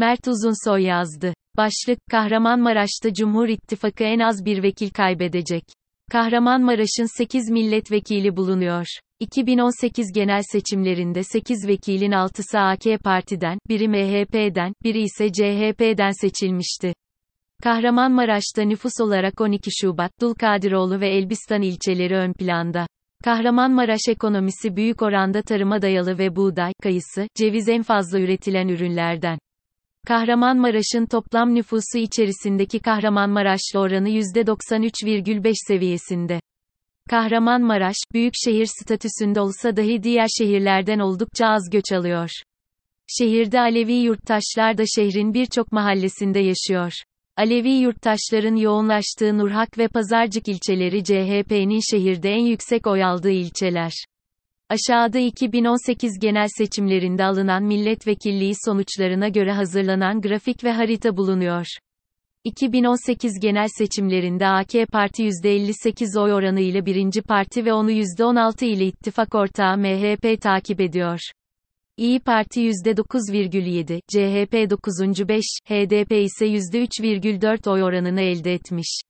Mert Uzunsoy yazdı. Başlık, Kahramanmaraş'ta Cumhur İttifakı en az bir vekil kaybedecek. Kahramanmaraş'ın 8 milletvekili bulunuyor. 2018 genel seçimlerinde 8 vekilin 6'sı AK Parti'den, biri MHP'den, biri ise CHP'den seçilmişti. Kahramanmaraş'ta nüfus olarak 12 Şubat, Dulkadiroğlu ve Elbistan ilçeleri ön planda. Kahramanmaraş ekonomisi büyük oranda tarıma dayalı ve buğday, kayısı, ceviz en fazla üretilen ürünlerden. Kahramanmaraş'ın toplam nüfusu içerisindeki Kahramanmaraşlı oranı %93,5 seviyesinde. Kahramanmaraş, büyük şehir statüsünde olsa dahi diğer şehirlerden oldukça az göç alıyor. Şehirde Alevi yurttaşlar da şehrin birçok mahallesinde yaşıyor. Alevi yurttaşların yoğunlaştığı Nurhak ve Pazarcık ilçeleri CHP'nin şehirde en yüksek oy aldığı ilçeler. Aşağıda 2018 genel seçimlerinde alınan milletvekilliği sonuçlarına göre hazırlanan grafik ve harita bulunuyor. 2018 genel seçimlerinde AK Parti %58 oy oranı ile birinci parti ve onu %16 ile ittifak ortağı MHP takip ediyor. İyi Parti %9,7, CHP 9. 5, HDP ise %3,4 oy oranını elde etmiş.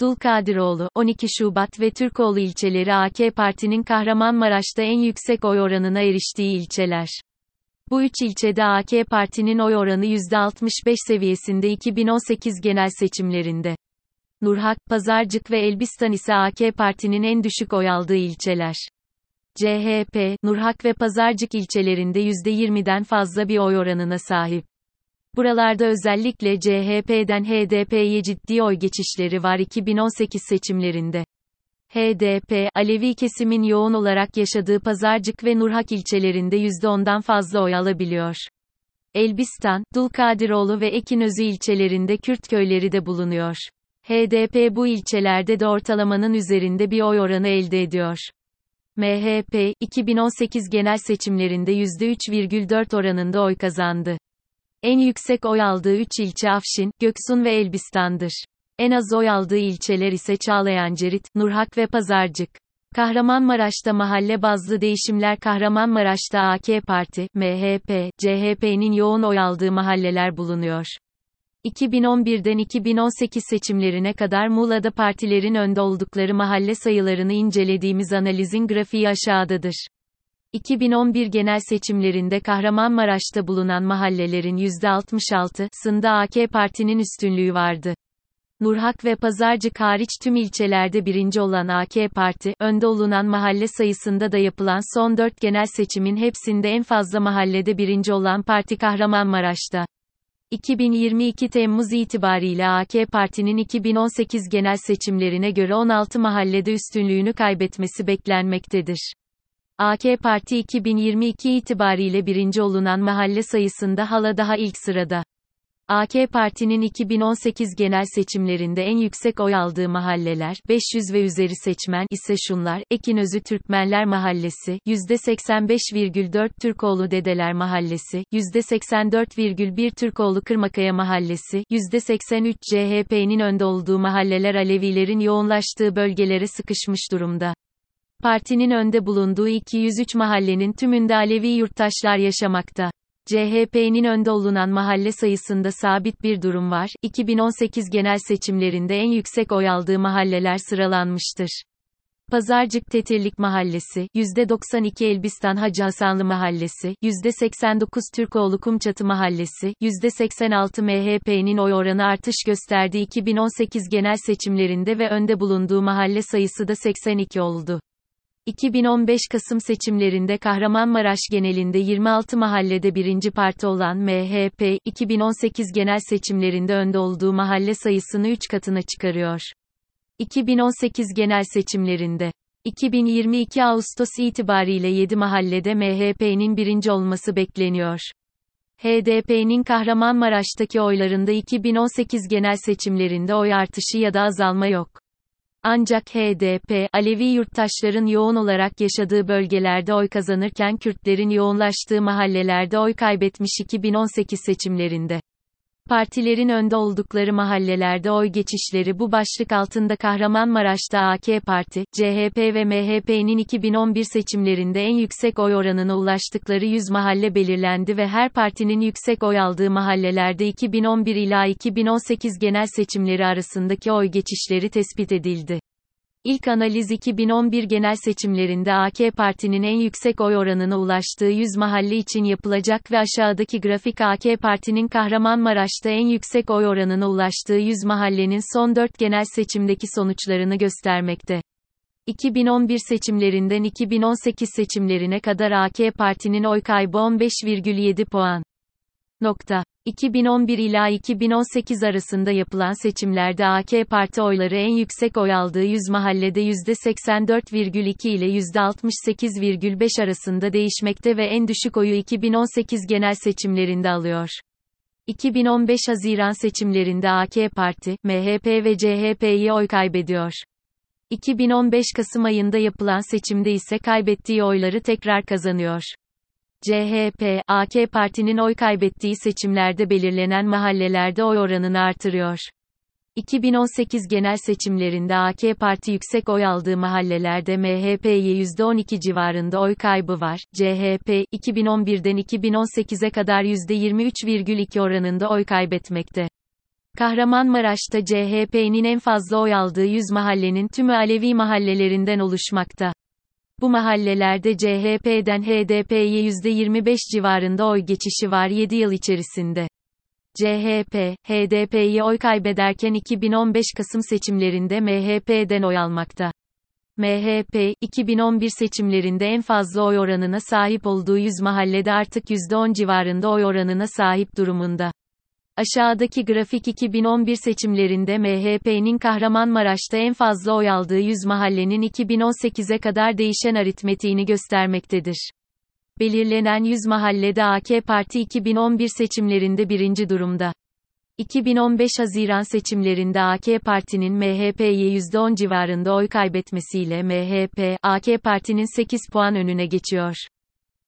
Dulkadiroğlu, 12 Şubat ve Türkoğlu ilçeleri AK Parti'nin Kahramanmaraş'ta en yüksek oy oranına eriştiği ilçeler. Bu üç ilçede AK Parti'nin oy oranı %65 seviyesinde 2018 genel seçimlerinde. Nurhak, Pazarcık ve Elbistan ise AK Parti'nin en düşük oy aldığı ilçeler. CHP, Nurhak ve Pazarcık ilçelerinde %20'den fazla bir oy oranına sahip. Buralarda özellikle CHP'den HDP'ye ciddi oy geçişleri var 2018 seçimlerinde. HDP, Alevi kesimin yoğun olarak yaşadığı Pazarcık ve Nurhak ilçelerinde %10'dan fazla oy alabiliyor. Elbistan, Dulkadiroğlu ve Ekinözü ilçelerinde Kürt köyleri de bulunuyor. HDP bu ilçelerde de ortalamanın üzerinde bir oy oranı elde ediyor. MHP, 2018 genel seçimlerinde %3,4 oranında oy kazandı. En yüksek oy aldığı 3 ilçe Afşin, Göksun ve Elbistan'dır. En az oy aldığı ilçeler ise Çağlayancırit, Nurhak ve Pazarcık. Kahramanmaraş'ta mahalle bazlı değişimler Kahramanmaraş'ta AK Parti, MHP, CHP'nin yoğun oy aldığı mahalleler bulunuyor. 2011'den 2018 seçimlerine kadar Muğla'da partilerin önde oldukları mahalle sayılarını incelediğimiz analizin grafiği aşağıdadır. 2011 genel seçimlerinde Kahramanmaraş'ta bulunan mahallelerin %66'sında AK Parti'nin üstünlüğü vardı. Nurhak ve Pazarcık hariç tüm ilçelerde birinci olan AK Parti, önde olunan mahalle sayısında da yapılan son dört genel seçimin hepsinde en fazla mahallede birinci olan parti Kahramanmaraş'ta. 2022 Temmuz itibariyle AK Parti'nin 2018 genel seçimlerine göre 16 mahallede üstünlüğünü kaybetmesi beklenmektedir. AK Parti 2022 itibariyle birinci olunan mahalle sayısında hala daha ilk sırada. AK Parti'nin 2018 genel seçimlerinde en yüksek oy aldığı mahalleler, 500 ve üzeri seçmen ise şunlar, Ekinözü Türkmenler Mahallesi, %85,4 Türkoğlu Dedeler Mahallesi, %84,1 Türkoğlu Kırmakaya Mahallesi, %83 CHP'nin önde olduğu mahalleler Alevilerin yoğunlaştığı bölgelere sıkışmış durumda. Partinin önde bulunduğu 203 mahallenin tümünde Alevi yurttaşlar yaşamakta. CHP'nin önde olunan mahalle sayısında sabit bir durum var. 2018 genel seçimlerinde en yüksek oy aldığı mahalleler sıralanmıştır. Pazarcık Tetirlik Mahallesi, %92 Elbistan Hacı Hasanlı Mahallesi, %89 Türkoğlu Kumçatı Mahallesi, %86 MHP'nin oy oranı artış gösterdi 2018 genel seçimlerinde ve önde bulunduğu mahalle sayısı da 82 oldu. 2015 Kasım seçimlerinde Kahramanmaraş genelinde 26 mahallede birinci parti olan MHP, 2018 genel seçimlerinde önde olduğu mahalle sayısını 3 katına çıkarıyor. 2018 genel seçimlerinde 2022 Ağustos itibariyle 7 mahallede MHP'nin birinci olması bekleniyor. HDP'nin Kahramanmaraş'taki oylarında 2018 genel seçimlerinde oy artışı ya da azalma yok. Ancak HDP, Alevi yurttaşların yoğun olarak yaşadığı bölgelerde oy kazanırken Kürtlerin yoğunlaştığı mahallelerde oy kaybetmiş 2018 seçimlerinde. Partilerin önde oldukları mahallelerde oy geçişleri bu başlık altında Kahramanmaraş'ta AK Parti, CHP ve MHP'nin 2011 seçimlerinde en yüksek oy oranına ulaştıkları 100 mahalle belirlendi ve her partinin yüksek oy aldığı mahallelerde 2011 ila 2018 genel seçimleri arasındaki oy geçişleri tespit edildi. İlk analiz 2011 genel seçimlerinde AK Parti'nin en yüksek oy oranına ulaştığı 100 mahalle için yapılacak ve aşağıdaki grafik AK Parti'nin Kahramanmaraş'ta en yüksek oy oranına ulaştığı 100 mahallenin son 4 genel seçimdeki sonuçlarını göstermekte. 2011 seçimlerinden 2018 seçimlerine kadar AK Parti'nin oy kaybı 15,7 puan. Nokta. 2011 ila 2018 arasında yapılan seçimlerde AK Parti oyları en yüksek oy aldığı 100 mahallede %84,2 ile %68,5 arasında değişmekte ve en düşük oyu 2018 genel seçimlerinde alıyor. 2015 Haziran seçimlerinde AK Parti, MHP ve CHP'yi oy kaybediyor. 2015 Kasım ayında yapılan seçimde ise kaybettiği oyları tekrar kazanıyor. CHP, AK Parti'nin oy kaybettiği seçimlerde belirlenen mahallelerde oy oranını artırıyor. 2018 genel seçimlerinde AK Parti yüksek oy aldığı mahallelerde MHP'ye %12 civarında oy kaybı var. CHP, 2011'den 2018'e kadar %23,2 oranında oy kaybetmekte. Kahramanmaraş'ta CHP'nin en fazla oy aldığı 100 mahallenin tümü Alevi mahallelerinden oluşmakta. Bu mahallelerde CHP'den HDP'ye %25 civarında oy geçişi var 7 yıl içerisinde. CHP, HDP'yi oy kaybederken 2015 Kasım seçimlerinde MHP'den oy almakta. MHP, 2011 seçimlerinde en fazla oy oranına sahip olduğu 100 mahallede artık %10 civarında oy oranına sahip durumunda. Aşağıdaki grafik 2011 seçimlerinde MHP'nin Kahramanmaraş'ta en fazla oy aldığı 100 mahallenin 2018'e kadar değişen aritmetiğini göstermektedir. Belirlenen 100 mahallede AK Parti 2011 seçimlerinde birinci durumda. 2015 Haziran seçimlerinde AK Parti'nin MHP'ye %10 civarında oy kaybetmesiyle MHP, AK Parti'nin 8 puan önüne geçiyor.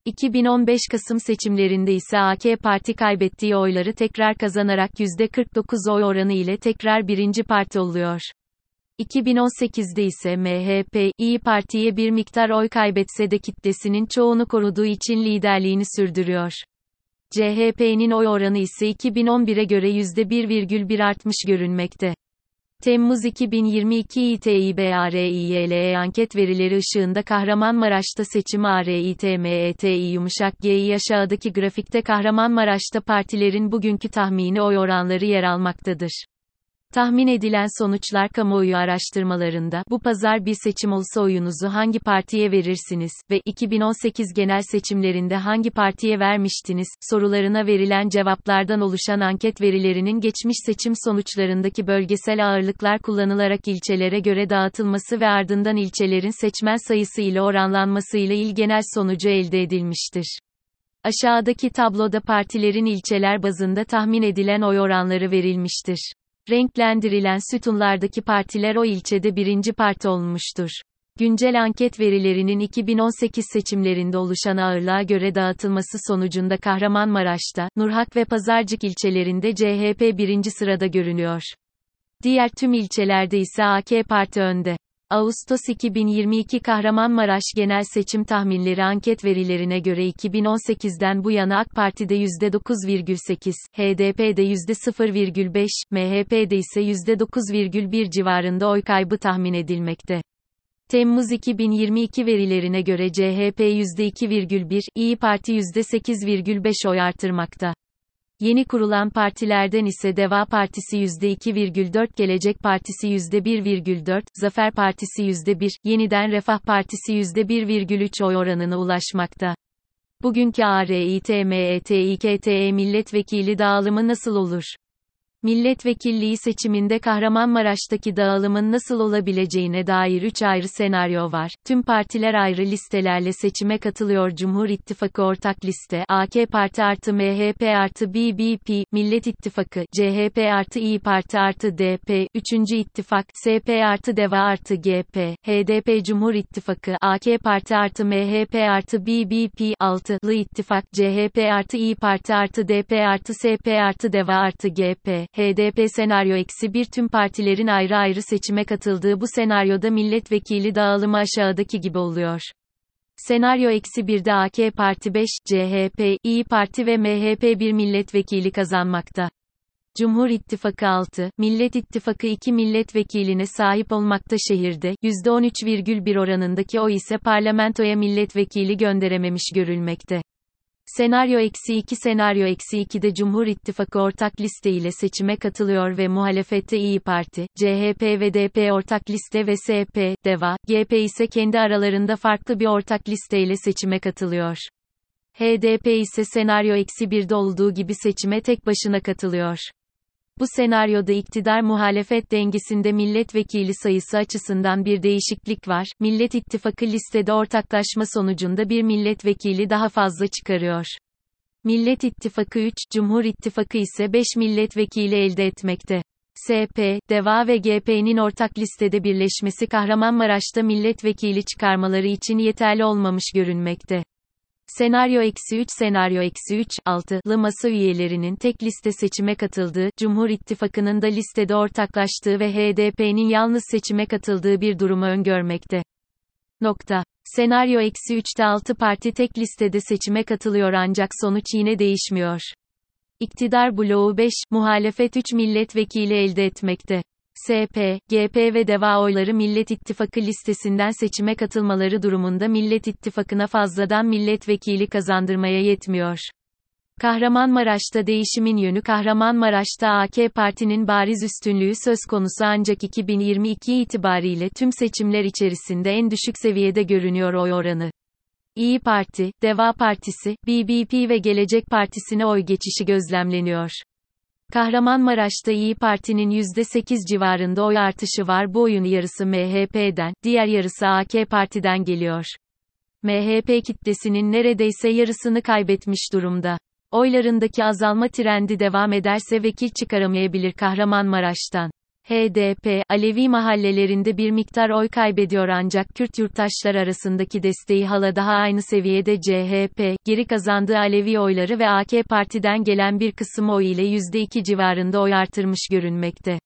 2015 Kasım seçimlerinde ise AK Parti kaybettiği oyları tekrar kazanarak %49 oy oranı ile tekrar birinci parti oluyor. 2018'de ise MHP, İyi Parti'ye bir miktar oy kaybetse de kitlesinin çoğunu koruduğu için liderliğini sürdürüyor. CHP'nin oy oranı ise 2011'e göre %1,1 artmış görünmekte. Temmuz 2022 İTİBARİYLE anket verileri ışığında Kahramanmaraş'ta seçim ARİTMETİ yumuşak G'yi aşağıdaki grafikte Kahramanmaraş'ta partilerin bugünkü tahmini oy oranları yer almaktadır. Tahmin edilen sonuçlar kamuoyu araştırmalarında bu pazar bir seçim olsa oyunuzu hangi partiye verirsiniz ve 2018 genel seçimlerinde hangi partiye vermiştiniz sorularına verilen cevaplardan oluşan anket verilerinin geçmiş seçim sonuçlarındaki bölgesel ağırlıklar kullanılarak ilçelere göre dağıtılması ve ardından ilçelerin seçmen sayısı ile oranlanması ile il genel sonucu elde edilmiştir. Aşağıdaki tabloda partilerin ilçeler bazında tahmin edilen oy oranları verilmiştir. Renklendirilen sütunlardaki partiler o ilçede birinci parti olmuştur. Güncel anket verilerinin 2018 seçimlerinde oluşan ağırlığa göre dağıtılması sonucunda Kahramanmaraş'ta, Nurhak ve Pazarcık ilçelerinde CHP birinci sırada görünüyor. Diğer tüm ilçelerde ise AK Parti önde. Ağustos 2022 Kahramanmaraş Genel Seçim Tahminleri anket verilerine göre 2018'den bu yana AK Parti'de %9,8, HDP'de %0,5, MHP'de ise %9,1 civarında oy kaybı tahmin edilmekte. Temmuz 2022 verilerine göre CHP %2,1, İyi Parti %8,5 oy artırmakta. Yeni kurulan partilerden ise Deva Partisi %2,4, Gelecek Partisi %1,4, Zafer Partisi %1, Yeniden Refah Partisi %1,3 oy oranına ulaşmakta. Bugünkü ARİTMETİKTE milletvekili dağılımı nasıl olur? Milletvekilliği seçiminde Kahramanmaraş'taki dağılımın nasıl olabileceğine dair 3 ayrı senaryo var. Tüm partiler ayrı listelerle seçime katılıyor. Cumhur İttifakı ortak liste, AK Parti artı MHP artı BBP, Millet İttifakı, CHP artı İyi Parti artı DP, 3. İttifak, SP artı DEVA artı GP, HDP Cumhur İttifakı, AK Parti artı MHP artı BBP, 6'lı İttifak, CHP artı İyi Parti artı DP artı SP artı DEVA artı GP, HDP senaryo eksi bir tüm partilerin ayrı ayrı seçime katıldığı bu senaryoda milletvekili dağılımı aşağıdaki gibi oluyor. Senaryo eksi birde AK Parti 5, CHP, İyi Parti ve MHP bir milletvekili kazanmakta. Cumhur İttifakı 6, Millet İttifakı 2 milletvekiline sahip olmakta şehirde, %13,1 oranındaki o ise parlamentoya milletvekili gönderememiş görülmekte. Senaryo eksi 2 Senaryo eksi 2'de Cumhur İttifakı ortak liste ile seçime katılıyor ve muhalefette İyi Parti, CHP ve DP ortak liste ve SP, DEVA, GP ise kendi aralarında farklı bir ortak listeyle seçime katılıyor. HDP ise senaryo eksi 1'de olduğu gibi seçime tek başına katılıyor. Bu senaryoda iktidar muhalefet dengesinde milletvekili sayısı açısından bir değişiklik var. Millet İttifakı listede ortaklaşma sonucunda bir milletvekili daha fazla çıkarıyor. Millet İttifakı 3, Cumhur İttifakı ise 5 milletvekili elde etmekte. SP, DEVA ve GP'nin ortak listede birleşmesi Kahramanmaraş'ta milletvekili çıkarmaları için yeterli olmamış görünmekte. Senaryo eksi 3 Senaryo eksi 3, 6'lı masa üyelerinin tek liste seçime katıldığı, Cumhur İttifakı'nın da listede ortaklaştığı ve HDP'nin yalnız seçime katıldığı bir durumu öngörmekte. Nokta. Senaryo eksi 3'te 6 parti tek listede seçime katılıyor ancak sonuç yine değişmiyor. İktidar bloğu 5, muhalefet 3 milletvekili elde etmekte. SP, GP ve DEVA oyları Millet İttifakı listesinden seçime katılmaları durumunda Millet İttifakı'na fazladan milletvekili kazandırmaya yetmiyor. Kahramanmaraş'ta değişimin yönü Kahramanmaraş'ta AK Parti'nin bariz üstünlüğü söz konusu ancak 2022 itibariyle tüm seçimler içerisinde en düşük seviyede görünüyor oy oranı. İyi Parti, Deva Partisi, BBP ve Gelecek Partisi'ne oy geçişi gözlemleniyor. Kahramanmaraş'ta İyi Parti'nin %8 civarında oy artışı var. Bu oyun yarısı MHP'den, diğer yarısı AK Parti'den geliyor. MHP kitlesinin neredeyse yarısını kaybetmiş durumda. Oylarındaki azalma trendi devam ederse vekil çıkaramayabilir Kahramanmaraş'tan. HDP, Alevi mahallelerinde bir miktar oy kaybediyor ancak Kürt yurttaşlar arasındaki desteği hala daha aynı seviyede CHP, geri kazandığı Alevi oyları ve AK Parti'den gelen bir kısım oy ile %2 civarında oy artırmış görünmekte.